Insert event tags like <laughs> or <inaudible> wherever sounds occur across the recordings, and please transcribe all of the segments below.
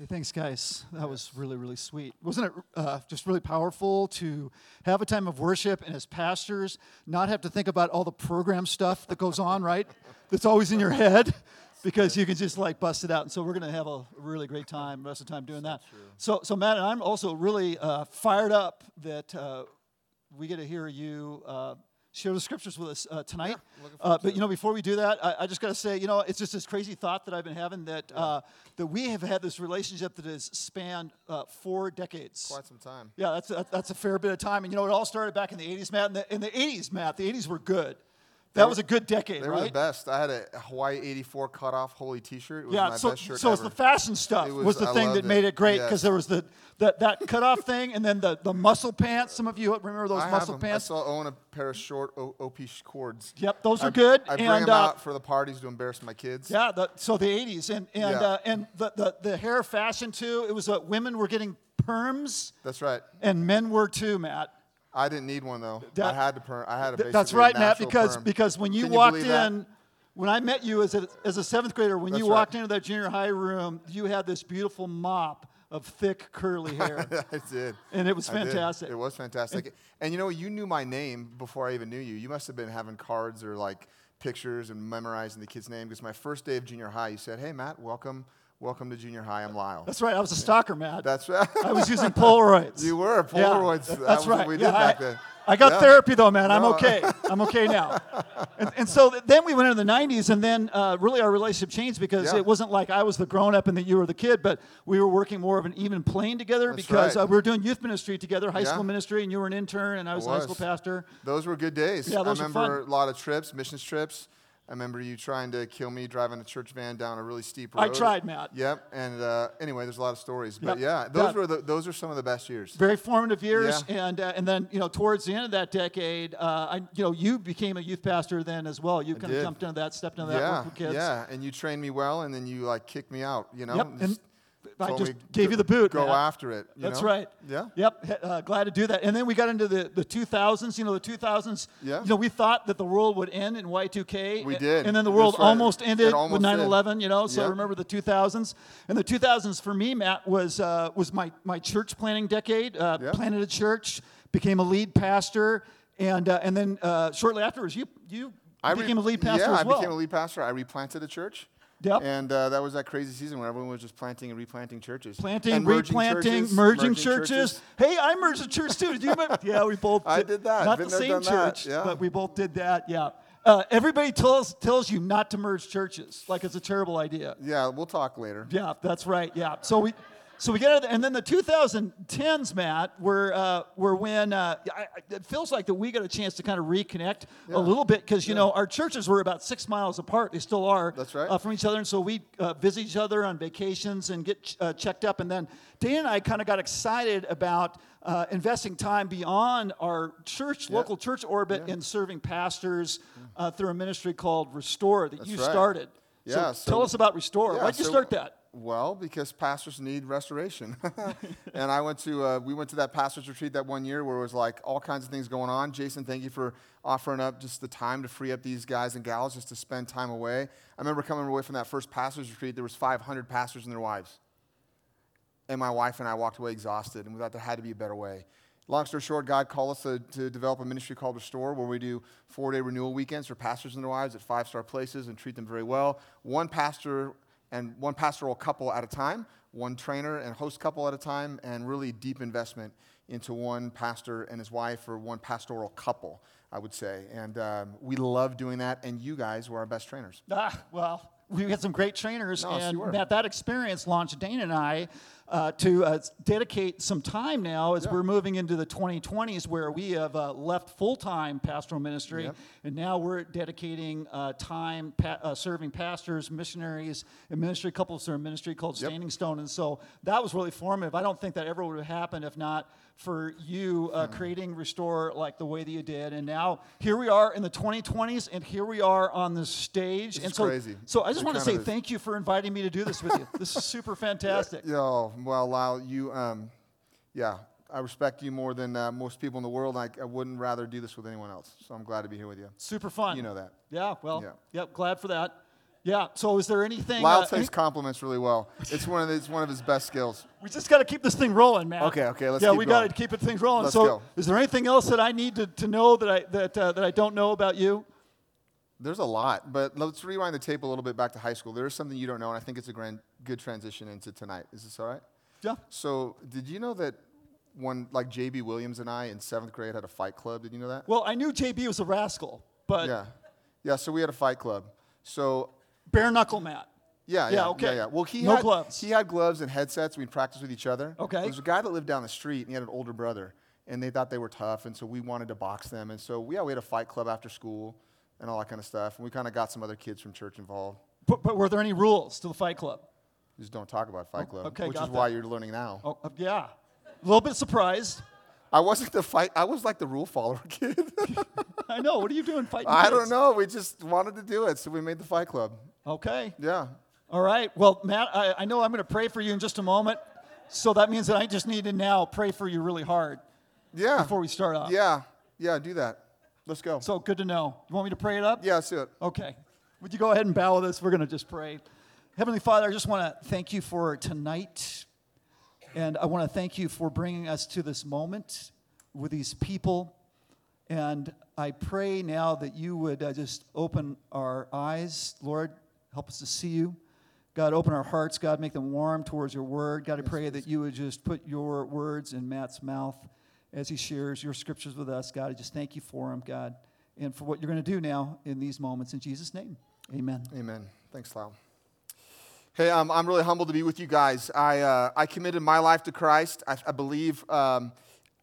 Hey, thanks, guys. That was really, really sweet. Wasn't it uh, just really powerful to have a time of worship and as pastors not have to think about all the program stuff that goes on, right? <laughs> That's always in your head <laughs> because you can just like bust it out. And so we're going to have a really great time, rest of the time doing that. So, so Matt and I'm also really uh, fired up that uh, we get to hear you uh, share the scriptures with us uh, tonight. looking Uh, but you know, before we do that, I, I just got to say, you know, it's just this crazy thought that I've been having that uh, that we have had this relationship that has spanned uh, four decades. Quite some time. Yeah, that's a, that's a fair bit of time. And you know, it all started back in the '80s, Matt. In the, in the '80s, Matt, the '80s were good. That was a good decade, They were right? the best. I had a Hawaii 84 cutoff holy t shirt. It was Yeah, my so, best shirt so it's the fashion stuff It was, was- the I thing that made it. it great because Yes. there was the, that, that cutoff thing and then the, the muscle pants. Some of you remember those I have muscle them. pants? I still own a pair of short o- OP cords. Yep, those I- are good. I bring and them uh, out for the parties to embarrass my kids. Yeah, the, so the 80s and and Yeah. uh, and the, the the hair fashion too. It was uh, women were getting perms That's right. and men were too, Matt. I didn't need one though. That- I had to perm. I had a Th- That's right, Matt. Because perm. because when you you walked in, that? when I met you as a as a seventh grader, when That's you walked right. into that junior high room, you had this beautiful mop of thick curly hair. <laughs> I did. And it was fantastic. It was fantastic. And, you know, you knew my name before I even knew you. You must have been having cards or like pictures and memorizing the kid's name because my first day of junior high, you said, "Hey, Matt, welcome, welcome to junior high. I'm Lyle." That's right. I was a stalker, Matt. That's right. I was using Polaroids. You were Yeah, Polaroids. that- That that's was right. what we did Yeah, back I, then. I got Yeah. therapy though, man. I'm No. okay. I'm okay now. <laughs> And, and so then we went into the 90s, and then uh, really our relationship changed because Yeah. it wasn't like I was the grown up and that you were the kid, but we were working more of an even plane together That's because right. uh, we were doing youth ministry together, high Yeah. school ministry, and you were an intern, and I was, a high school pastor. Those were good days. Yeah, those I were remember fun. a lot of trips, missions trips. I remember you trying to kill me driving a church van down a really steep road. I tried, Matt. Yep. And uh, anyway, there's a lot of stories. But Yep. yeah, those were the, those are some of the best years. Very formative years, Yeah. and uh, and then you know towards the end of that decade, uh, I you know you became a youth pastor then as well. You kind of jumped into that, stepped into that yeah, work with kids. yeah. And you trained me well, and then you like kicked me out. You know. Yep, and I just gave you the boot. Go Matt. after it. you That's know? right. Yeah. Yep. Uh, glad to do that. And then we got into the, the 2000s. You know, the 2000s. Yeah. You know, we thought that the world would end in Y2K. We a- did. And then the world right. almost ended almost with 9/11. You know, so Yep. remember the 2000s. And the 2000s for me, Matt, was uh, was my my church planting decade. Uh, Yeah. Planted a church, became a lead pastor, and uh, and then uh, shortly afterwards, you you I re- became a lead pastor yeah, as well. I became a lead pastor. I replanted a church. Yep. And uh, that was that crazy season when everyone was just planting and replanting churches. Planting, And merging replanting, churches, merging, churches. Hey, I merged a church too. Did you remember? <laughs> yeah, we both. I did that. Not Been the same church, Yeah. but we both did that. Yeah. Uh, everybody tells tells you not to merge churches, like it's a terrible idea. Yeah, we'll talk later. Yeah, that's right. Yeah. So we. So we got, and then the 2010s, Matt, were uh, were when uh, I, it feels like that we got a chance to kind of reconnect a little bit because you know our churches were about six miles apart. They still are. That's right. Uh, from each other, and so we uh, visit each other on vacations and get uh, checked up. And then Dan and I kind of got excited about uh, investing time beyond our church, local church orbit, in serving pastors uh, through a ministry called Restore that you That's right. started. Yeah, So, so- tell us about Restore. Yeah, Why'd you so- start that? Well, because pastors need restoration. <laughs> and I went to, uh, we went to that pastor's retreat that one year where it was like all kinds of things going on. Jason, thank you for offering up just the time to free up these guys and gals just to spend time away. I remember coming away from that first pastor's retreat, there was 500 pastors and their wives. And my wife and I walked away exhausted, and we thought there had to be a better way. Long story short, God called us to, to develop a ministry called Restore, where we do four day renewal weekends for pastors and their wives at five star places and treat them very well. One pastor and one pastoral couple at a time, one trainer and host couple at a time, and really deep investment into one pastor and his wife or one pastoral couple, I would say. And um, we love doing that, and you guys were our best trainers. Ah, well, we had some great trainers, No, and were. That experience launched Dana and I uh, to uh, dedicate some time now as we're moving into the 2020s, where we have uh, left full-time pastoral ministry, Yep. and now we're dedicating uh, time pa- uh, serving pastors, missionaries, and ministry couples to a ministry called Yep. Standing Stone, and so that was really formative. I don't think that ever would have happened if not for you uh, Hmm. creating Restore like the way that you did, and now here we are in the 2020s, and here we are on the stage, This and so crazy. so I just It want to say is. thank you for inviting me to do this with you. This is super <laughs> fantastic. Yo, well, Lyle, you, um, yeah, I respect you more than uh, most people in the world. I, I wouldn't rather do this with anyone else. So I'm glad to be here with you. Super fun. You know that. Yeah, well, Yeah. yep, glad for that. Yeah. So is there anything? Lyle uh, takes any- compliments really well. It's one of the, it's one of his best skills. we just got to keep this thing rolling, man. Okay, okay, let's yeah, we got to keep it things rolling. Let's so, go. is there anything else that I need to, to know that I that uh, that I don't know about you? There's a lot, but let's rewind the tape a little bit back to high school. There is something you don't know, and I think it's a grand, good transition into tonight. Is this all right? Yeah. So, did you know that one like, J.B. Williams and I in seventh grade had a fight club? Did you know that? Well, I knew JB was a rascal, but yeah. Yeah, so we had a fight club. So, bare knuckle mat. yeah, Yeah, yeah, okay. yeah, yeah. Well, he No had gloves. He had gloves and headsets. We'd practice with each other. Okay. There was a guy that lived down the street, and he had an older brother, and they thought they were tough, and so we wanted to box them, and so yeah, we had a fight club after school and all that kind of stuff, and we kind of got some other kids from church involved. But, but were there any rules to the Fight Club? Just don't talk about Fight Club, okay, which is why you're learning now. Oh, uh, yeah. A little bit surprised. I wasn't the fight. I was like the rule follower <laughs> kid. <laughs> I know. What are you doing fighting? I kids? don't know. We just wanted to do it, so we made the Fight Club. Okay. Yeah. All right. Well, Matt, I, I know I'm going to pray for you in just a moment. So that means that I just need to now pray for you really hard Yeah. before we start off. Yeah. Yeah. Do that. Let's go. So good to know. You want me to pray it up? yeah. Let's do it. Okay. Would you go ahead and bow with us? We're going to just pray. Heavenly Father, I just want to thank you for tonight. And I want to thank you for bringing us to this moment with these people. And I pray now that you would uh, just open our eyes, Lord, help us to see you. God, open our hearts. God, make them warm towards your word. God, I pray that you would just put your words in Matt's mouth as he shares your scriptures with us. God, I just thank you for him, God, and for what you're going to do now in these moments. In Jesus' name, amen. Amen. Thanks, Lyle. Hey, um, I'm really humbled to be with you guys. I, uh, I committed my life to Christ, I, I believe, um,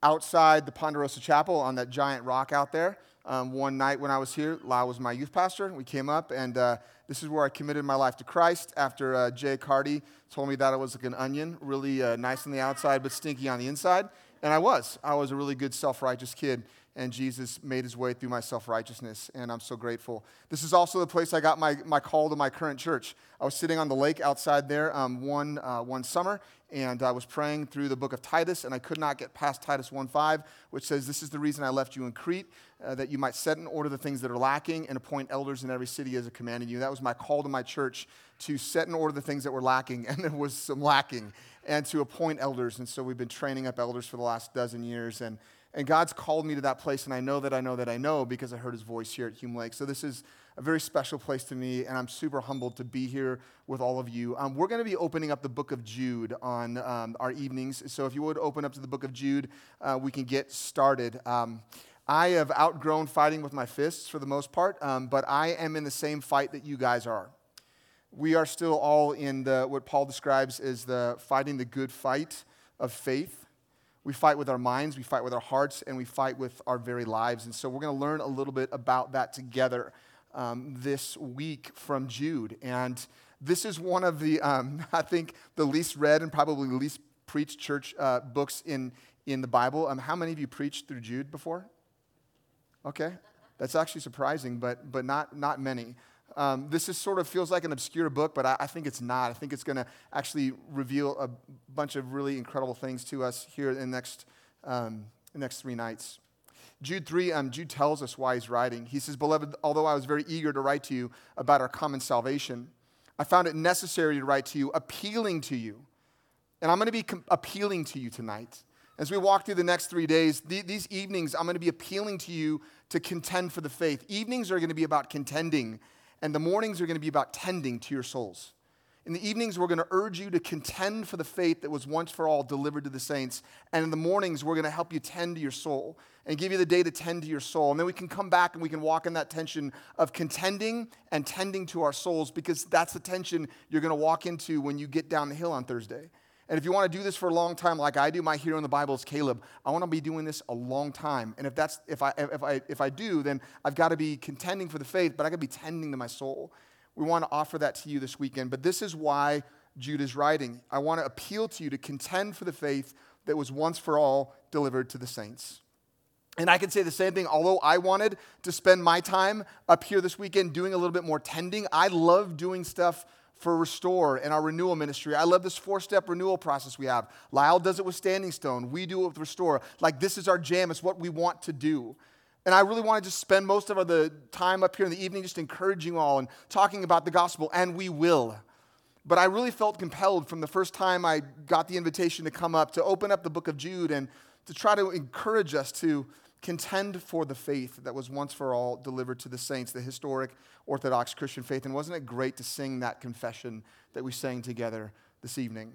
outside the Ponderosa Chapel on that giant rock out there. Um, one night when I was here, Lyle was my youth pastor. We came up, and uh, this is where I committed my life to Christ after uh, Jay Cardi told me that I was like an onion, really uh, nice on the outside, but stinky on the inside. And I was. I was a really good, self righteous kid and Jesus made his way through my self righteousness, and I'm so grateful. This is also the place I got my, my call to my current church. I was sitting on the lake outside there um, one, uh, one summer, and I was praying through the book of Titus, and I could not get past Titus 1.5, which says, This is the reason I left you in Crete, uh, that you might set in order the things that are lacking and appoint elders in every city as a commanded you. That was my call to my church to set in order the things that were lacking, <laughs> and there was some lacking, and to appoint elders. And so we've been training up elders for the last dozen years, and and God's called me to that place, and I know that I know that I know because I heard his voice here at Hume Lake. So this is a very special place to me, and I'm super humbled to be here with all of you. Um, we're going to be opening up the book of Jude on um, our evenings. So if you would open up to the book of Jude, uh, we can get started. Um, I have outgrown fighting with my fists for the most part, um, but I am in the same fight that you guys are. We are still all in the what Paul describes as the fighting the good fight of faith. We fight with our minds, we fight with our hearts, and we fight with our very lives. And so we're going to learn a little bit about that together um, this week from Jude. And this is one of the, um, <laughs> I think, the least read and probably the least preached church uh, books in, in the Bible. Um, how many of you preached through Jude before? Okay, that's actually surprising, but, but not, not many. Um, this is sort of feels like an obscure book, but I, I think it's not. I think it's going to actually reveal a bunch of really incredible things to us here in the next, um, the next three nights. Jude 3, um, Jude tells us why he's writing. He says, Beloved, although I was very eager to write to you about our common salvation, I found it necessary to write to you, appealing to you. And I'm going to be com- appealing to you tonight. As we walk through the next three days, th- these evenings, I'm going to be appealing to you to contend for the faith. Evenings are going to be about contending and the mornings are going to be about tending to your souls. In the evenings, we're going to urge you to contend for the faith that was once for all delivered to the saints. And in the mornings, we're going to help you tend to your soul and give you the day to tend to your soul. And then we can come back and we can walk in that tension of contending and tending to our souls because that's the tension you're going to walk into when you get down the hill on Thursday. And if you want to do this for a long time, like I do, my hero in the Bible is Caleb. I want to be doing this a long time. And if that's if I if I if I do, then I've got to be contending for the faith, but I got to be tending to my soul. We want to offer that to you this weekend. But this is why Jude is writing. I want to appeal to you to contend for the faith that was once for all delivered to the saints. And I can say the same thing, although I wanted to spend my time up here this weekend doing a little bit more tending, I love doing stuff for Restore and our renewal ministry. I love this four step renewal process we have. Lyle does it with Standing Stone, we do it with Restore. Like, this is our jam, it's what we want to do. And I really wanted to just spend most of the time up here in the evening just encouraging all and talking about the gospel, and we will. But I really felt compelled from the first time I got the invitation to come up to open up the book of Jude and to try to encourage us to contend for the faith that was once for all delivered to the saints, the historic Orthodox Christian faith. And wasn't it great to sing that confession that we sang together this evening?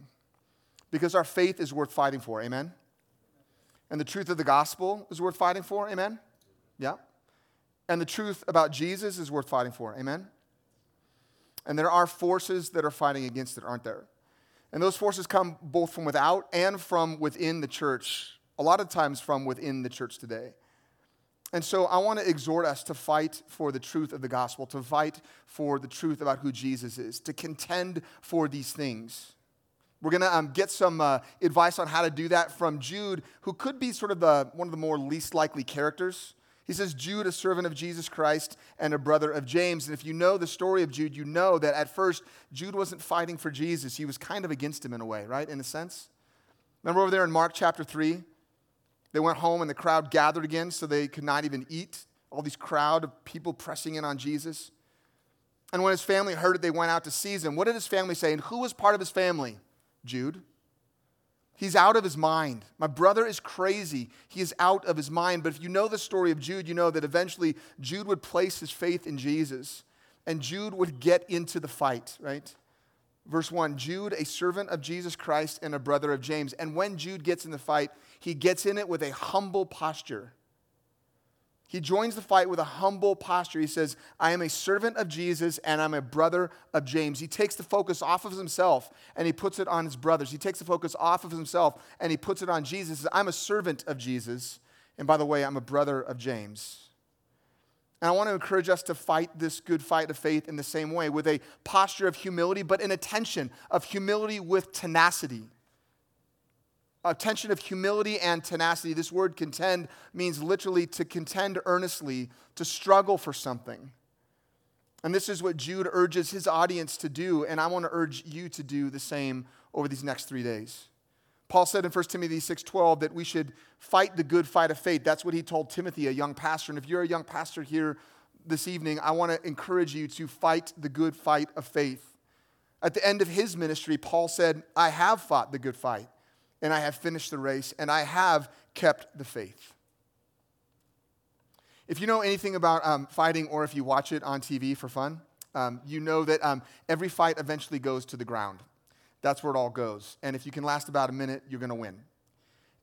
Because our faith is worth fighting for, amen? And the truth of the gospel is worth fighting for, amen? Yeah. And the truth about Jesus is worth fighting for. Amen? And there are forces that are fighting against it, aren't there? And those forces come both from without and from within the church, a lot of times from within the church today. And so I want to exhort us to fight for the truth of the gospel, to fight for the truth about who Jesus is, to contend for these things. We're going to um, get some uh, advice on how to do that from Jude, who could be sort of the, one of the more least likely characters he says, Jude, a servant of Jesus Christ and a brother of James. And if you know the story of Jude, you know that at first, Jude wasn't fighting for Jesus. He was kind of against him in a way, right? In a sense. Remember over there in Mark chapter 3? They went home and the crowd gathered again so they could not even eat. All these crowd of people pressing in on Jesus. And when his family heard it, they went out to seize him. What did his family say? And who was part of his family? Jude. He's out of his mind. My brother is crazy. He is out of his mind. But if you know the story of Jude, you know that eventually Jude would place his faith in Jesus and Jude would get into the fight, right? Verse 1 Jude, a servant of Jesus Christ and a brother of James. And when Jude gets in the fight, he gets in it with a humble posture. He joins the fight with a humble posture. He says, I am a servant of Jesus and I'm a brother of James. He takes the focus off of himself and he puts it on his brothers. He takes the focus off of himself and he puts it on Jesus. He says, I'm a servant of Jesus. And by the way, I'm a brother of James. And I want to encourage us to fight this good fight of faith in the same way with a posture of humility, but in attention of humility with tenacity a tension of humility and tenacity. This word contend means literally to contend earnestly, to struggle for something. And this is what Jude urges his audience to do, and I want to urge you to do the same over these next three days. Paul said in 1 Timothy 6:12 that we should fight the good fight of faith. That's what he told Timothy, a young pastor. And if you're a young pastor here this evening, I want to encourage you to fight the good fight of faith. At the end of his ministry, Paul said, I have fought the good fight and I have finished the race, and I have kept the faith. If you know anything about um, fighting, or if you watch it on TV for fun, um, you know that um, every fight eventually goes to the ground. That's where it all goes. And if you can last about a minute, you're going to win.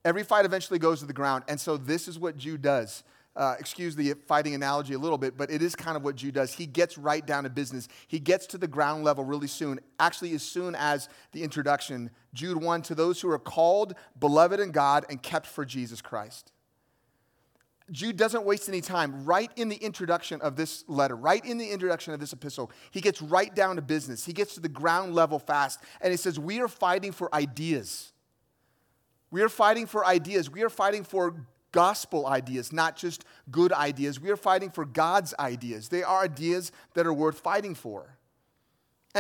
Every fight eventually goes to the ground. And so this is what Jude does uh, excuse the fighting analogy a little bit, but it is kind of what Jude does. He gets right down to business. He gets to the ground level really soon, actually, as soon as the introduction. Jude 1 to those who are called, beloved in God, and kept for Jesus Christ. Jude doesn't waste any time. Right in the introduction of this letter, right in the introduction of this epistle, he gets right down to business. He gets to the ground level fast, and he says, We are fighting for ideas. We are fighting for ideas. We are fighting for gospel ideas, not just good ideas. We are fighting for God's ideas. They are ideas that are worth fighting for.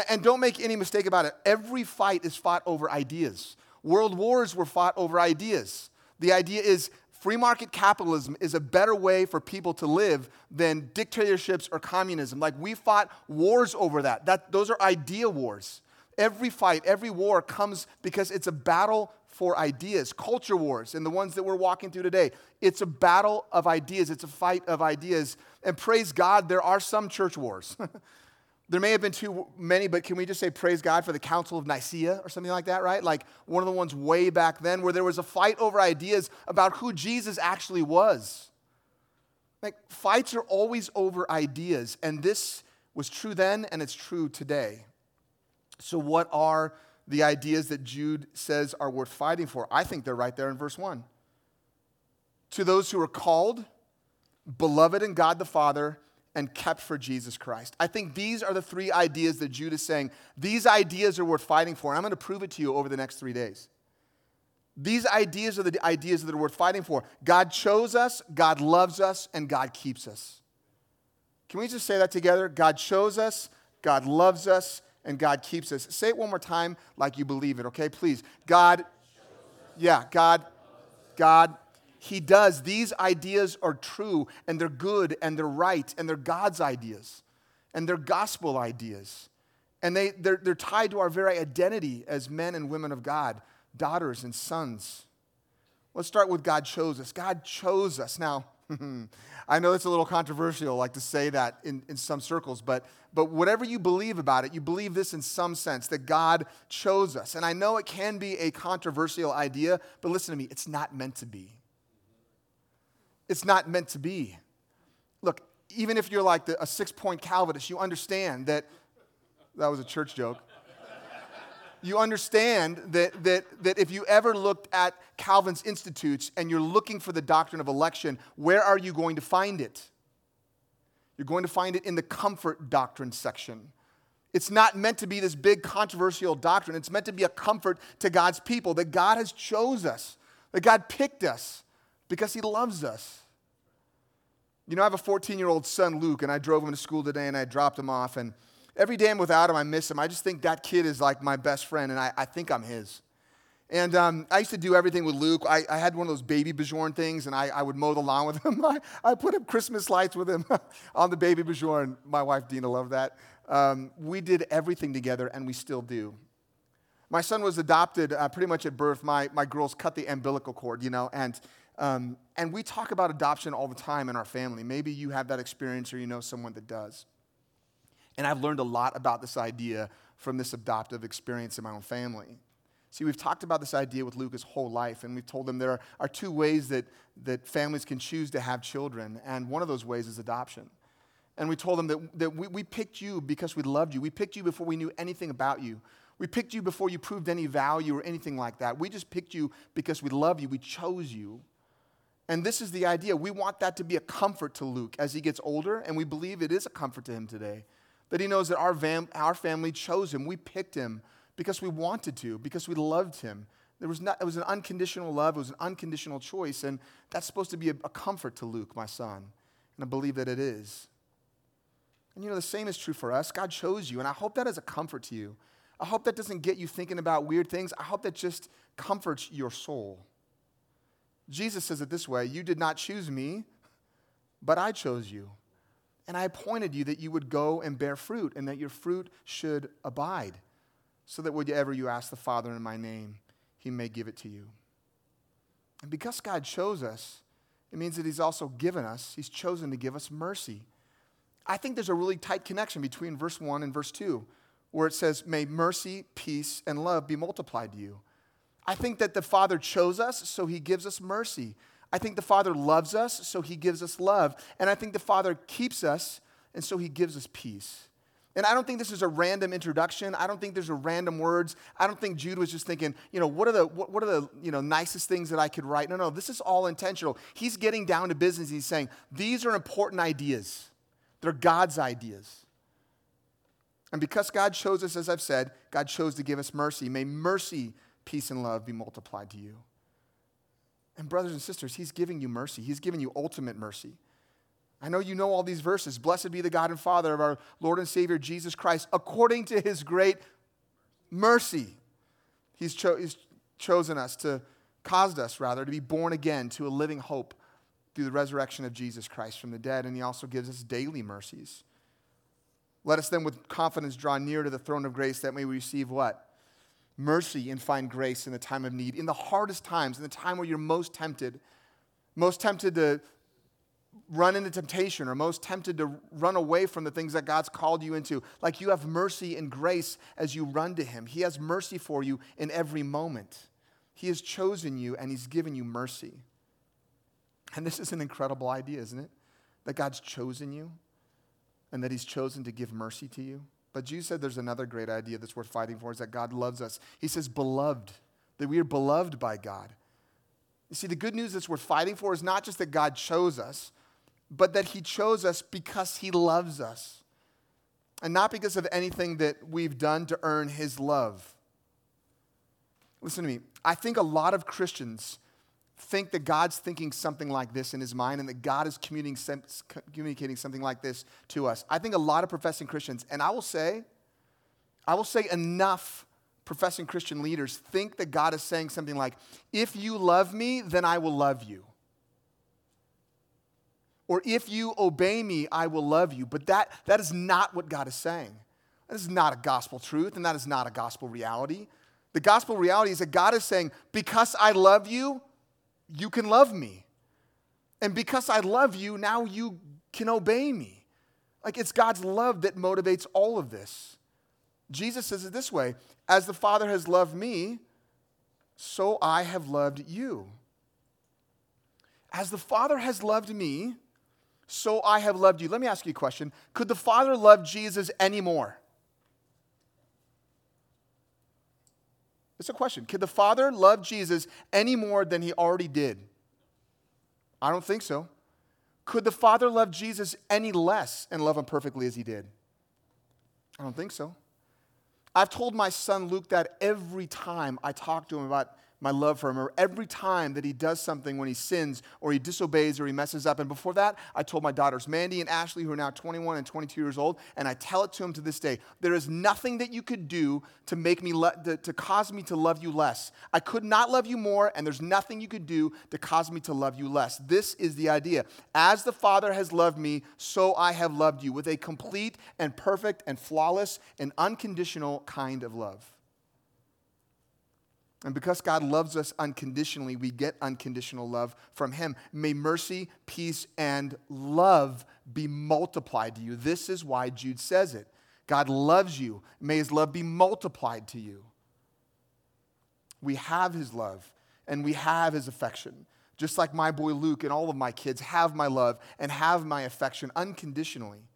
And, don't make any mistake about it. Every fight is fought over ideas. World wars were fought over ideas. The idea is free market capitalism is a better way for people to live than dictatorships or communism. Like we fought wars over that. that those are idea wars. Every fight, every war comes because it's a battle for ideas, culture wars, and the ones that we're walking through today. It's a battle of ideas, it's a fight of ideas. And praise God, there are some church wars. <laughs> there may have been too many, but can we just say praise God for the Council of Nicaea or something like that, right? Like one of the ones way back then where there was a fight over ideas about who Jesus actually was. Like fights are always over ideas, and this was true then and it's true today. So, what are the ideas that Jude says are worth fighting for. I think they're right there in verse 1. To those who are called, beloved in God the Father, and kept for Jesus Christ. I think these are the three ideas that Jude is saying. These ideas are worth fighting for. And I'm going to prove it to you over the next three days. These ideas are the ideas that are worth fighting for. God chose us, God loves us, and God keeps us. Can we just say that together? God chose us, God loves us, and God keeps us. Say it one more time like you believe it, okay? Please. God, yeah, God, God He does. These ideas are true and they're good and they're right and they're God's ideas and they're gospel ideas. And they, they're, they're tied to our very identity as men and women of God, daughters and sons. Let's start with God chose us. God chose us. Now, <laughs> I know it's a little controversial, like to say that in, in some circles, but, but whatever you believe about it, you believe this in some sense that God chose us. And I know it can be a controversial idea, but listen to me, it's not meant to be. It's not meant to be. Look, even if you're like the, a six point Calvinist, you understand that that was a church joke. you understand that, that, that if you ever looked at Calvin's Institutes and you're looking for the doctrine of election, where are you going to find it? You're going to find it in the comfort doctrine section. It's not meant to be this big controversial doctrine. It's meant to be a comfort to God's people that God has chose us, that God picked us because he loves us. You know, I have a 14 year old son, Luke, and I drove him to school today and I dropped him off. And every day I'm without him, I miss him. I just think that kid is like my best friend, and I, I think I'm his. And um, I used to do everything with Luke. I, I had one of those baby Bjorn things, and I, I would mow the lawn with him. <laughs> I, I put up Christmas lights with him <laughs> on the baby Bjorn. My wife Dina loved that. Um, we did everything together, and we still do. My son was adopted uh, pretty much at birth. My, my girls cut the umbilical cord, you know, and, um, and we talk about adoption all the time in our family. Maybe you have that experience or you know someone that does. And I've learned a lot about this idea from this adoptive experience in my own family. See, we've talked about this idea with Luke his whole life, and we've told him there are two ways that, that families can choose to have children, and one of those ways is adoption. And we told him that, that we, we picked you because we loved you. We picked you before we knew anything about you. We picked you before you proved any value or anything like that. We just picked you because we love you. We chose you. And this is the idea. We want that to be a comfort to Luke as he gets older, and we believe it is a comfort to him today. That he knows that our, our family chose him. We picked him because we wanted to, because we loved him. There was not, it was an unconditional love, it was an unconditional choice, and that's supposed to be a, a comfort to Luke, my son. And I believe that it is. And you know, the same is true for us. God chose you, and I hope that is a comfort to you. I hope that doesn't get you thinking about weird things. I hope that just comforts your soul. Jesus says it this way You did not choose me, but I chose you. And I appointed you that you would go and bear fruit, and that your fruit should abide, so that whatever you ask the Father in my name, he may give it to you. And because God chose us, it means that he's also given us, he's chosen to give us mercy. I think there's a really tight connection between verse 1 and verse 2, where it says, May mercy, peace, and love be multiplied to you. I think that the Father chose us, so he gives us mercy. I think the Father loves us, so He gives us love. And I think the Father keeps us, and so He gives us peace. And I don't think this is a random introduction. I don't think there's a random words. I don't think Jude was just thinking, you know, what are the what, what, are the you know nicest things that I could write? No, no, this is all intentional. He's getting down to business. He's saying these are important ideas. They're God's ideas. And because God chose us, as I've said, God chose to give us mercy. May mercy, peace, and love be multiplied to you. And, brothers and sisters, He's giving you mercy. He's giving you ultimate mercy. I know you know all these verses. Blessed be the God and Father of our Lord and Savior Jesus Christ, according to His great mercy. He's, cho- he's chosen us to, caused us rather, to be born again to a living hope through the resurrection of Jesus Christ from the dead. And He also gives us daily mercies. Let us then with confidence draw near to the throne of grace that may we receive what? Mercy and find grace in the time of need, in the hardest times, in the time where you're most tempted, most tempted to run into temptation or most tempted to run away from the things that God's called you into. Like you have mercy and grace as you run to Him. He has mercy for you in every moment. He has chosen you and He's given you mercy. And this is an incredible idea, isn't it? That God's chosen you and that He's chosen to give mercy to you. But Jesus said there's another great idea that's worth fighting for is that God loves us. He says, beloved, that we are beloved by God. You see, the good news that's worth fighting for is not just that God chose us, but that He chose us because He loves us. And not because of anything that we've done to earn His love. Listen to me. I think a lot of Christians think that God's thinking something like this in his mind and that God is communicating something like this to us. I think a lot of professing Christians, and I will say, I will say enough professing Christian leaders think that God is saying something like, if you love me, then I will love you. or if you obey me, I will love you. But that, that is not what God is saying. That is not a gospel truth, and that is not a gospel reality. The gospel reality is that God is saying, because I love you, you can love me. And because I love you, now you can obey me. Like it's God's love that motivates all of this. Jesus says it this way As the Father has loved me, so I have loved you. As the Father has loved me, so I have loved you. Let me ask you a question. Could the Father love Jesus anymore? It's a question. Could the Father love Jesus any more than he already did? I don't think so. Could the Father love Jesus any less and love him perfectly as he did? I don't think so. I've told my son Luke that every time I talk to him about my love for him, or every time that he does something when he sins or he disobeys or he messes up. And before that, I told my daughters, Mandy and Ashley, who are now 21 and 22 years old, and I tell it to him to this day there is nothing that you could do to make me, le- to, to cause me to love you less. I could not love you more, and there's nothing you could do to cause me to love you less. This is the idea. As the Father has loved me, so I have loved you with a complete and perfect and flawless and unconditional kind of love. And because God loves us unconditionally, we get unconditional love from Him. May mercy, peace, and love be multiplied to you. This is why Jude says it. God loves you. May His love be multiplied to you. We have His love and we have His affection. Just like my boy Luke and all of my kids have my love and have my affection unconditionally.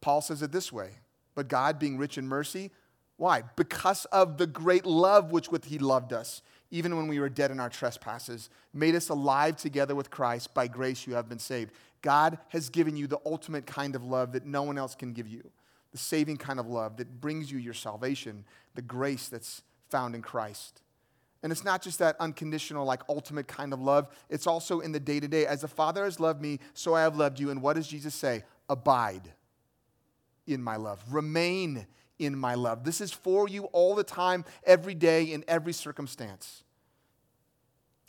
Paul says it this way But God, being rich in mercy, why? Because of the great love which with he loved us, even when we were dead in our trespasses, made us alive together with Christ. By grace you have been saved. God has given you the ultimate kind of love that no one else can give you. The saving kind of love that brings you your salvation, the grace that's found in Christ. And it's not just that unconditional, like ultimate kind of love, it's also in the day to day. As the Father has loved me, so I have loved you. And what does Jesus say? Abide in my love, remain in my love. This is for you all the time, every day, in every circumstance.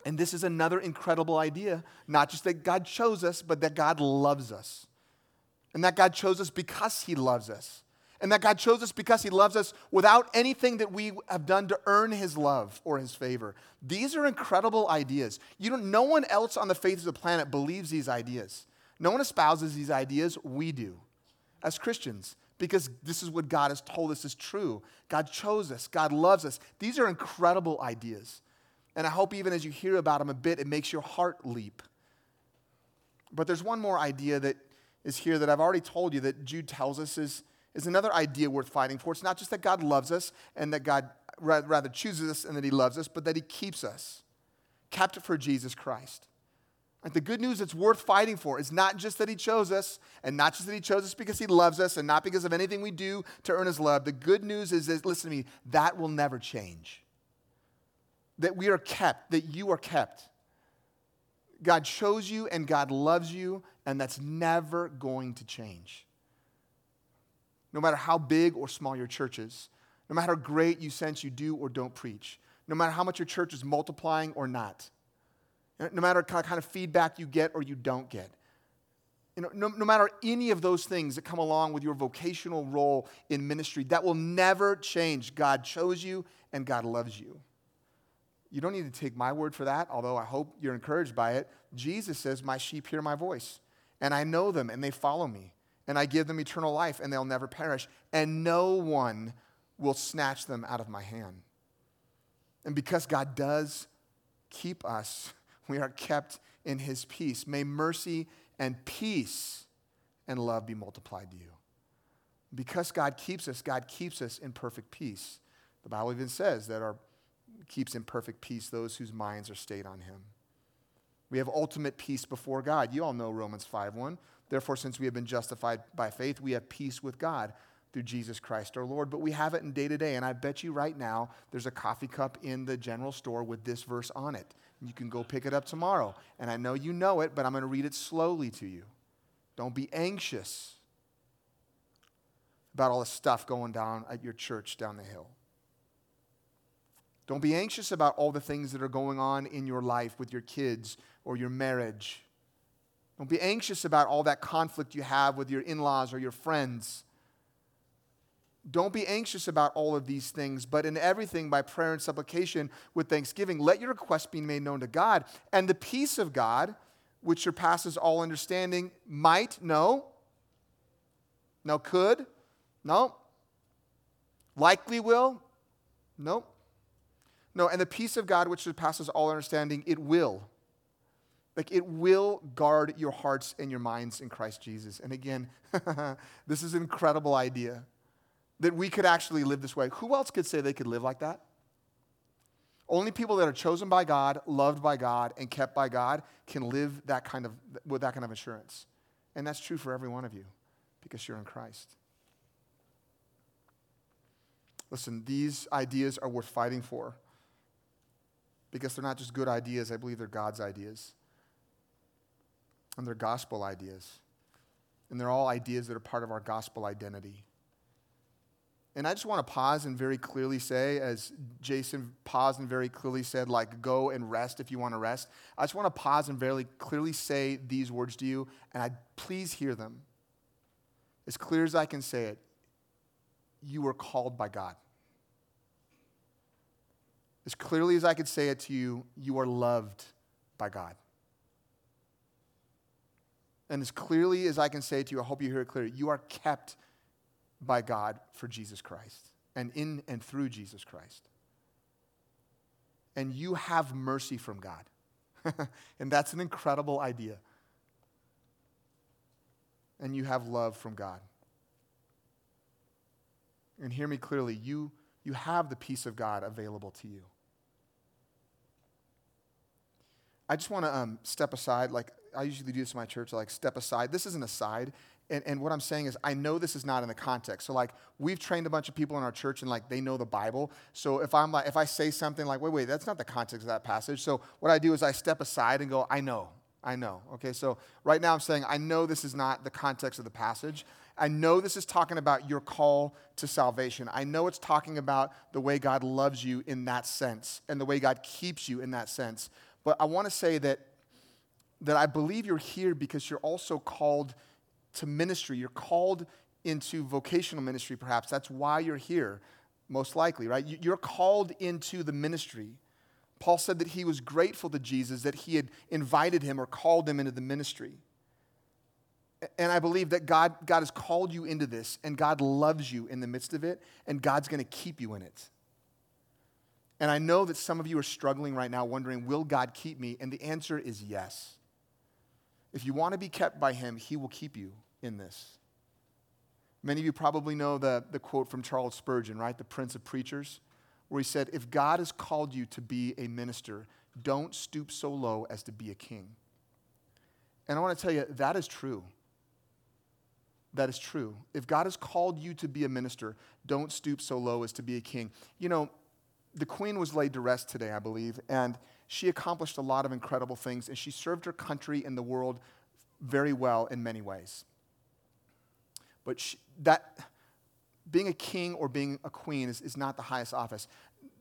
And this is another incredible idea not just that God chose us, but that God loves us. And that God chose us because He loves us. And that God chose us because He loves us without anything that we have done to earn His love or His favor. These are incredible ideas. You don't, no one else on the face of the planet believes these ideas. No one espouses these ideas. We do as Christians because this is what God has told us is true. God chose us, God loves us. These are incredible ideas. And I hope even as you hear about them a bit, it makes your heart leap. But there's one more idea that is here that I've already told you that Jude tells us is, is another idea worth fighting for. It's not just that God loves us and that God rather chooses us and that He loves us, but that He keeps us, kept for Jesus Christ. The good news that's worth fighting for is not just that He chose us, and not just that He chose us because He loves us, and not because of anything we do to earn His love. The good news is that, listen to me, that will never change. That we are kept, that you are kept. God chose you, and God loves you, and that's never going to change. No matter how big or small your church is, no matter how great you sense you do or don't preach, no matter how much your church is multiplying or not no matter kind of feedback you get or you don't get. You know, no, no matter any of those things that come along with your vocational role in ministry, that will never change. God chose you and God loves you. You don't need to take my word for that, although I hope you're encouraged by it. Jesus says, My sheep hear my voice, and I know them, and they follow me, and I give them eternal life, and they'll never perish, and no one will snatch them out of my hand. And because God does keep us, we are kept in his peace. May mercy and peace and love be multiplied to you. Because God keeps us, God keeps us in perfect peace. The Bible even says that our keeps in perfect peace those whose minds are stayed on him. We have ultimate peace before God. You all know Romans 5:1. Therefore, since we have been justified by faith, we have peace with God through Jesus Christ our Lord. But we have it in day to day. And I bet you right now there's a coffee cup in the general store with this verse on it. You can go pick it up tomorrow. And I know you know it, but I'm going to read it slowly to you. Don't be anxious about all the stuff going down at your church down the hill. Don't be anxious about all the things that are going on in your life with your kids or your marriage Don't be anxious about all that conflict you have with your in laws or your friends. Don't be anxious about all of these things, but in everything, by prayer and supplication with thanksgiving, let your requests be made known to God. And the peace of God, which surpasses all understanding, might, no, no, could, no, likely will, no, no, and the peace of God, which surpasses all understanding, it will. Like it will guard your hearts and your minds in Christ Jesus. And again, <laughs> this is an incredible idea that we could actually live this way. Who else could say they could live like that? Only people that are chosen by God, loved by God, and kept by God can live that kind of, with that kind of assurance. And that's true for every one of you because you're in Christ. Listen, these ideas are worth fighting for because they're not just good ideas, I believe they're God's ideas. And they're gospel ideas. And they're all ideas that are part of our gospel identity. And I just want to pause and very clearly say, as Jason paused and very clearly said, like, go and rest if you want to rest. I just want to pause and very clearly say these words to you, and I please hear them. As clear as I can say it, you were called by God. As clearly as I could say it to you, you are loved by God. And as clearly as I can say it to you, I hope you hear it clearly, you are kept by God for Jesus Christ and in and through Jesus Christ. And you have mercy from God. <laughs> and that's an incredible idea. And you have love from God. And hear me clearly, you, you have the peace of God available to you. I just want to um, step aside. Like I usually do this in my church, like step aside. This is an aside. And, and what I'm saying is, I know this is not in the context. So, like, we've trained a bunch of people in our church, and like, they know the Bible. So, if I'm like, if I say something like, "Wait, wait, that's not the context of that passage," so what I do is I step aside and go, "I know, I know." Okay, so right now I'm saying, I know this is not the context of the passage. I know this is talking about your call to salvation. I know it's talking about the way God loves you in that sense, and the way God keeps you in that sense. But I want to say that that I believe you're here because you're also called to ministry. You're called into vocational ministry, perhaps. That's why you're here, most likely, right? You're called into the ministry. Paul said that he was grateful to Jesus that he had invited him or called him into the ministry. And I believe that God, God has called you into this, and God loves you in the midst of it, and God's going to keep you in it. And I know that some of you are struggling right now, wondering, will God keep me? And the answer is yes. If you want to be kept by Him, He will keep you in this. Many of you probably know the, the quote from Charles Spurgeon, right? The Prince of Preachers, where he said, If God has called you to be a minister, don't stoop so low as to be a king. And I want to tell you, that is true. That is true. If God has called you to be a minister, don't stoop so low as to be a king. You know, the queen was laid to rest today, I believe, and she accomplished a lot of incredible things, and she served her country and the world very well in many ways. But she, that, being a king or being a queen is, is not the highest office.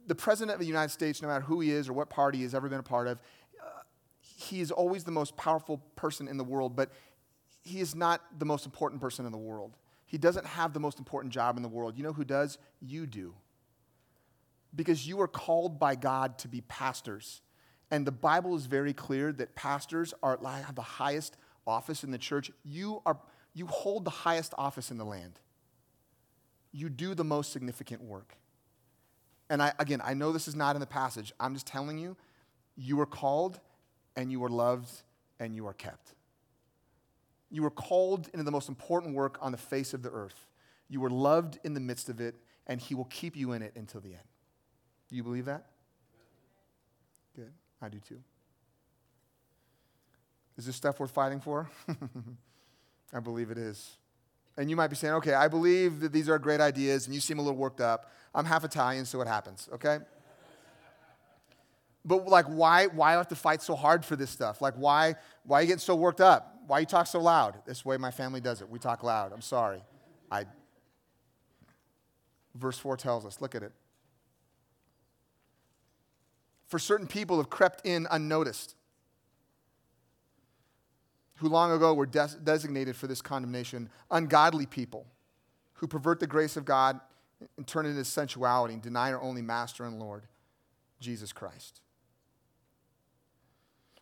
The president of the United States, no matter who he is or what party he's ever been a part of, uh, he is always the most powerful person in the world, but he is not the most important person in the world. He doesn't have the most important job in the world. You know who does? You do. Because you are called by God to be pastors. And the Bible is very clear that pastors are, have the highest office in the church. You are you hold the highest office in the land. You do the most significant work. And I, again, I know this is not in the passage. I'm just telling you, you are called and you are loved and you are kept. You were called into the most important work on the face of the earth. You were loved in the midst of it, and He will keep you in it until the end. Do you believe that? Good. I do too. Is this stuff worth fighting for? <laughs> I believe it is. And you might be saying, okay, I believe that these are great ideas, and you seem a little worked up. I'm half Italian, so it happens, okay? but like, why, why have to fight so hard for this stuff? Like, why, why are you getting so worked up? Why you talk so loud? This way my family does it. We talk loud. I'm sorry. I, verse 4 tells us, look at it. For certain people have crept in unnoticed who long ago were des- designated for this condemnation, ungodly people who pervert the grace of God and turn it into sensuality and deny our only master and Lord, Jesus Christ.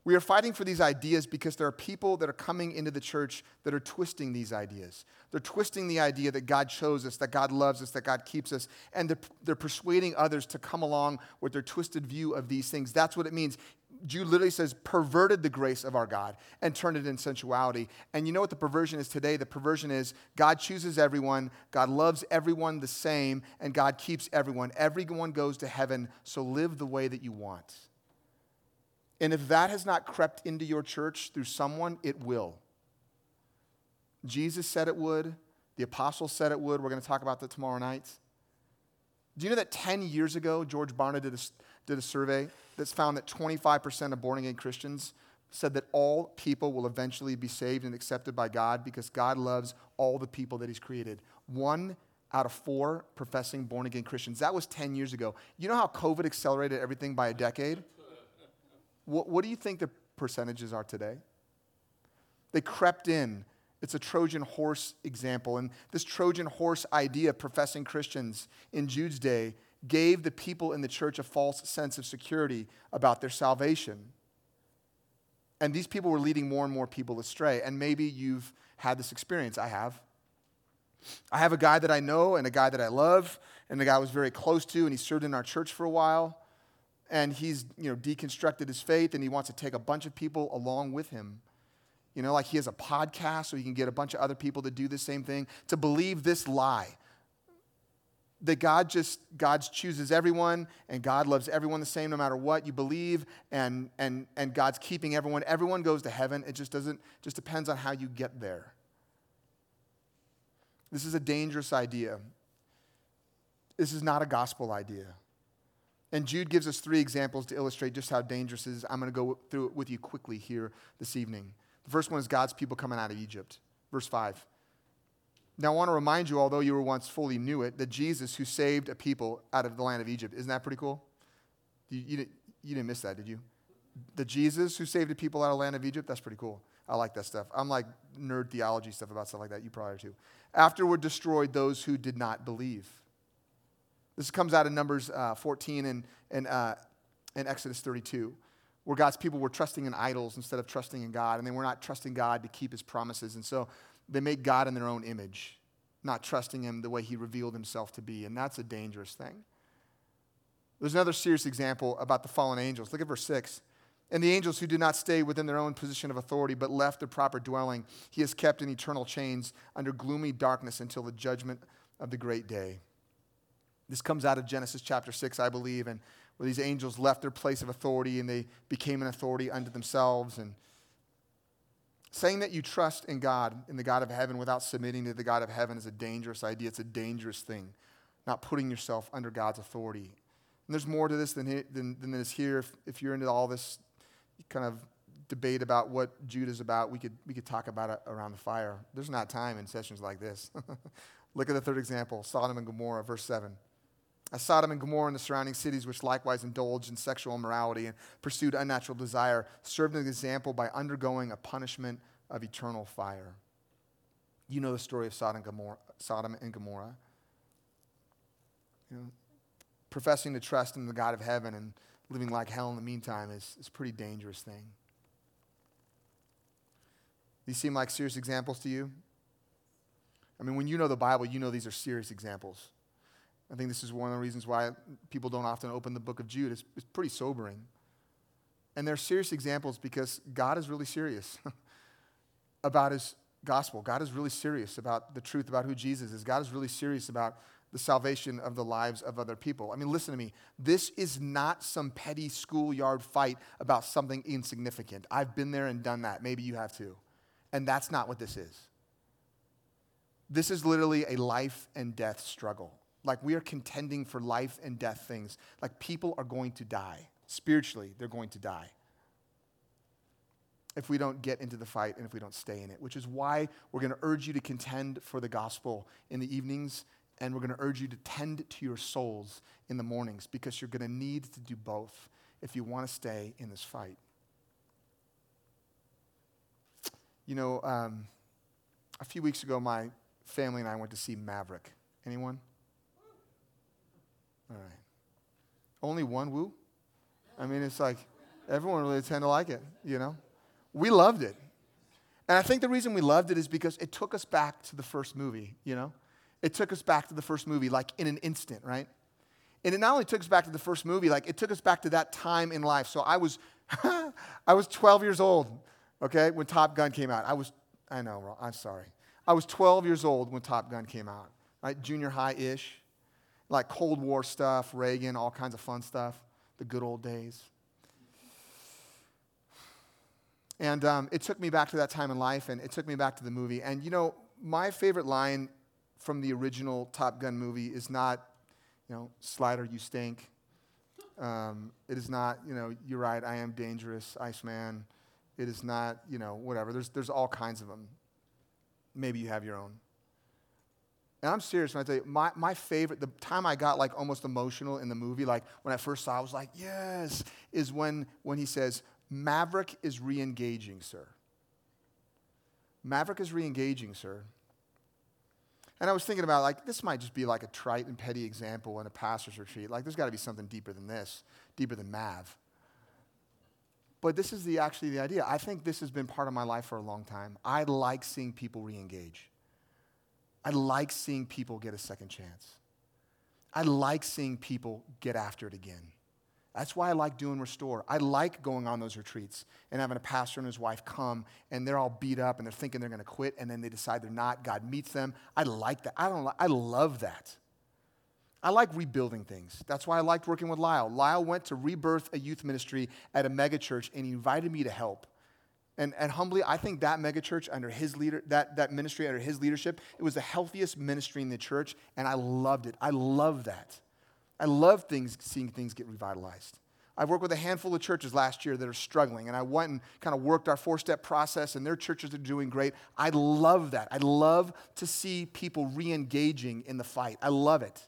We are fighting for these ideas because there are people that are coming into the church that are twisting these ideas. They're twisting the idea that God chose us, that God loves us, that God keeps us, and they're, they're persuading others to come along with their twisted view of these things. That's what it means. Jude literally says, perverted the grace of our God and turned it in sensuality. And you know what the perversion is today? The perversion is God chooses everyone, God loves everyone the same, and God keeps everyone. Everyone goes to heaven, so live the way that you want. And if that has not crept into your church through someone, it will. Jesus said it would. The apostles said it would. We're going to talk about that tomorrow night. Do you know that 10 years ago, George Barna did a, did a survey that's found that 25% of born again Christians said that all people will eventually be saved and accepted by God because God loves all the people that He's created. One out of four professing born again Christians. That was 10 years ago. You know how COVID accelerated everything by a decade? What, what do you think the percentages are today? They crept in. It's a Trojan horse example. And this Trojan horse idea, of professing Christians in Jude's day, gave the people in the church a false sense of security about their salvation. And these people were leading more and more people astray. And maybe you've had this experience. I have. I have a guy that I know and a guy that I love, and the guy I was very close to, and he served in our church for a while and he's you know deconstructed his faith and he wants to take a bunch of people along with him you know like he has a podcast so he can get a bunch of other people to do the same thing to believe this lie that god just god chooses everyone and god loves everyone the same no matter what you believe and and and god's keeping everyone everyone goes to heaven it just doesn't just depends on how you get there this is a dangerous idea this is not a gospel idea and Jude gives us three examples to illustrate just how dangerous it is. I'm going to go through it with you quickly here this evening. The first one is God's people coming out of Egypt. Verse 5. Now, I want to remind you, although you were once fully knew it, that Jesus, who saved a people out of the land of Egypt, isn't that pretty cool? You, you, didn't, you didn't miss that, did you? The Jesus who saved a people out of the land of Egypt, that's pretty cool. I like that stuff. I'm like nerd theology stuff about stuff like that. You probably are too. Afterward, destroyed those who did not believe. This comes out of Numbers uh, 14 and, and, uh, and Exodus 32, where God's people were trusting in idols instead of trusting in God, and they were not trusting God to keep his promises. And so they made God in their own image, not trusting him the way he revealed himself to be. And that's a dangerous thing. There's another serious example about the fallen angels. Look at verse 6. And the angels who did not stay within their own position of authority, but left their proper dwelling, he has kept in eternal chains under gloomy darkness until the judgment of the great day. This comes out of Genesis chapter 6, I believe, and where these angels left their place of authority and they became an authority unto themselves. And saying that you trust in God, in the God of heaven, without submitting to the God of heaven is a dangerous idea. It's a dangerous thing, not putting yourself under God's authority. And there's more to this than, than, than is here. If, if you're into all this kind of debate about what Jude is about, we could, we could talk about it around the fire. There's not time in sessions like this. <laughs> Look at the third example Sodom and Gomorrah, verse 7 as Sodom and Gomorrah and the surrounding cities, which likewise indulged in sexual immorality and pursued unnatural desire, served as an example by undergoing a punishment of eternal fire. You know the story of Sodom and Gomorrah. Sodom and Gomorrah. You know, professing to trust in the God of heaven and living like hell in the meantime is, is a pretty dangerous thing. These seem like serious examples to you? I mean, when you know the Bible, you know these are serious examples. I think this is one of the reasons why people don't often open the book of Jude. It's, it's pretty sobering. And they're serious examples because God is really serious <laughs> about his gospel. God is really serious about the truth about who Jesus is. God is really serious about the salvation of the lives of other people. I mean, listen to me. This is not some petty schoolyard fight about something insignificant. I've been there and done that. Maybe you have too. And that's not what this is. This is literally a life and death struggle. Like we are contending for life and death things. Like people are going to die. Spiritually, they're going to die if we don't get into the fight and if we don't stay in it, which is why we're going to urge you to contend for the gospel in the evenings and we're going to urge you to tend to your souls in the mornings because you're going to need to do both if you want to stay in this fight. You know, um, a few weeks ago, my family and I went to see Maverick. Anyone? All right. Only one woo? I mean, it's like everyone really tend to like it, you know? We loved it. And I think the reason we loved it is because it took us back to the first movie, you know? It took us back to the first movie, like in an instant, right? And it not only took us back to the first movie, like it took us back to that time in life. So I was, <laughs> I was 12 years old, okay, when Top Gun came out. I was, I know, I'm sorry. I was 12 years old when Top Gun came out, right? Junior high ish, like Cold War stuff, Reagan, all kinds of fun stuff, the good old days. And um, it took me back to that time in life, and it took me back to the movie. And you know, my favorite line from the original Top Gun movie is not, you know, Slider, you stink. Um, it is not, you know, you're right, I am dangerous, Iceman. It is not, you know, whatever. There's, there's all kinds of them. Maybe you have your own. And I'm serious when I tell you, my, my favorite, the time I got like almost emotional in the movie, like when I first saw I was like, yes, is when, when he says, Maverick is re engaging, sir. Maverick is re engaging, sir. And I was thinking about, like, this might just be like a trite and petty example in a pastor's retreat. Like, there's got to be something deeper than this, deeper than Mav. But this is the, actually the idea. I think this has been part of my life for a long time. I like seeing people re engage. I like seeing people get a second chance. I like seeing people get after it again. That's why I like doing Restore. I like going on those retreats and having a pastor and his wife come and they're all beat up and they're thinking they're going to quit and then they decide they're not. God meets them. I like that. I don't. I love that. I like rebuilding things. That's why I liked working with Lyle. Lyle went to rebirth a youth ministry at a megachurch and he invited me to help. And, and humbly, I think that megachurch under his leader, that, that ministry under his leadership, it was the healthiest ministry in the church, and I loved it. I love that. I love things, seeing things get revitalized. I've worked with a handful of churches last year that are struggling, and I went and kind of worked our four step process, and their churches are doing great. I love that. I love to see people re engaging in the fight. I love it.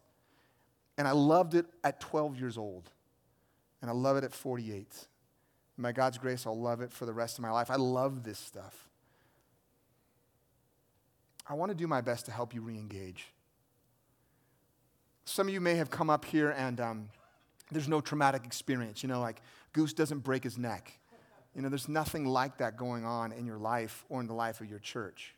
And I loved it at 12 years old, and I love it at 48. And by God's grace, I'll love it for the rest of my life. I love this stuff. I want to do my best to help you re engage. Some of you may have come up here and um, there's no traumatic experience. You know, like Goose doesn't break his neck. You know, there's nothing like that going on in your life or in the life of your church.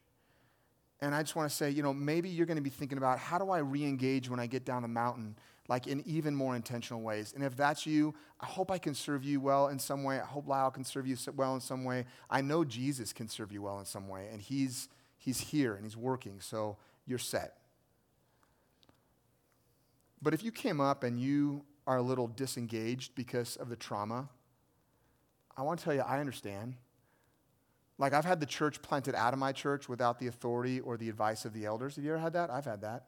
And I just want to say, you know, maybe you're going to be thinking about how do I re engage when I get down the mountain, like in even more intentional ways. And if that's you, I hope I can serve you well in some way. I hope Lyle can serve you well in some way. I know Jesus can serve you well in some way, and he's, he's here and he's working, so you're set. But if you came up and you are a little disengaged because of the trauma, I want to tell you, I understand. Like, I've had the church planted out of my church without the authority or the advice of the elders. Have you ever had that? I've had that.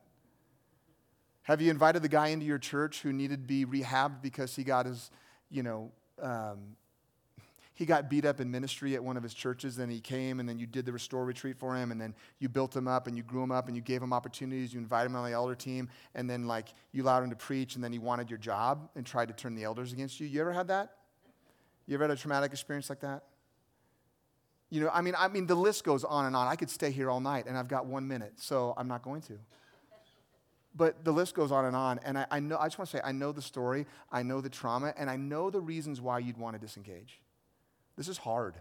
Have you invited the guy into your church who needed to be rehabbed because he got his, you know, um, he got beat up in ministry at one of his churches. Then he came, and then you did the restore retreat for him, and then you built him up, and you grew him up, and you gave him opportunities. You invited him on the elder team, and then like you allowed him to preach, and then he wanted your job and tried to turn the elders against you. You ever had that? You ever had a traumatic experience like that? You know, I mean, I mean, the list goes on and on. I could stay here all night, and I've got one minute, so I'm not going to. But the list goes on and on, and I, I know. I just want to say, I know the story, I know the trauma, and I know the reasons why you'd want to disengage. This is hard.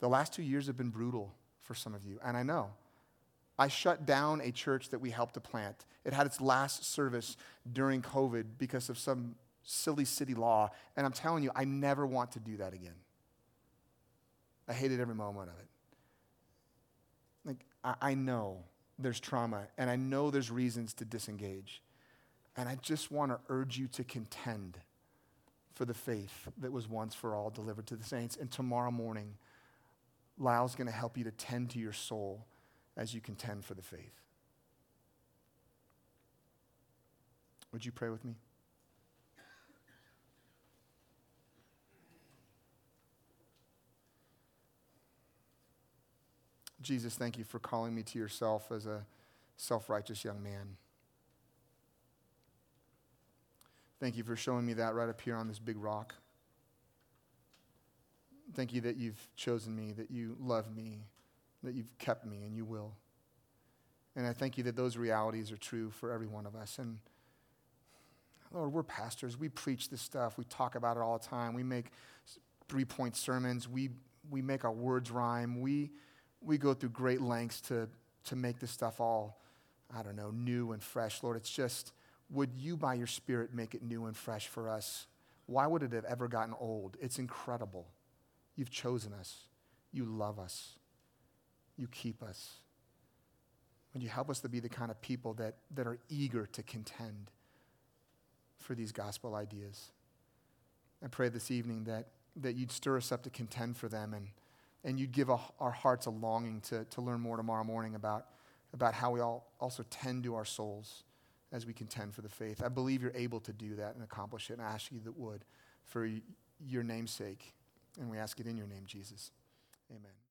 The last two years have been brutal for some of you, and I know. I shut down a church that we helped to plant. It had its last service during COVID because of some silly city law, and I'm telling you, I never want to do that again. I hated every moment of it. Like, I, I know there's trauma, and I know there's reasons to disengage. And I just want to urge you to contend for the faith that was once for all delivered to the saints. And tomorrow morning, Lyle's going to help you to tend to your soul as you contend for the faith. Would you pray with me? Jesus, thank you for calling me to yourself as a self righteous young man. Thank you for showing me that right up here on this big rock. Thank you that you've chosen me, that you love me, that you've kept me, and you will. And I thank you that those realities are true for every one of us. And Lord, we're pastors. We preach this stuff. We talk about it all the time. We make three point sermons. We, we make our words rhyme. We, we go through great lengths to, to make this stuff all, I don't know, new and fresh. Lord, it's just, would you by your Spirit make it new and fresh for us? Why would it have ever gotten old? It's incredible. You've chosen us. You love us. You keep us. Would you help us to be the kind of people that, that are eager to contend for these gospel ideas? I pray this evening that, that you'd stir us up to contend for them and, and you'd give a, our hearts a longing to, to learn more tomorrow morning about, about how we all also tend to our souls as we contend for the faith. I believe you're able to do that and accomplish it, and I ask you that would for your name's sake. And we ask it in your name, Jesus. Amen.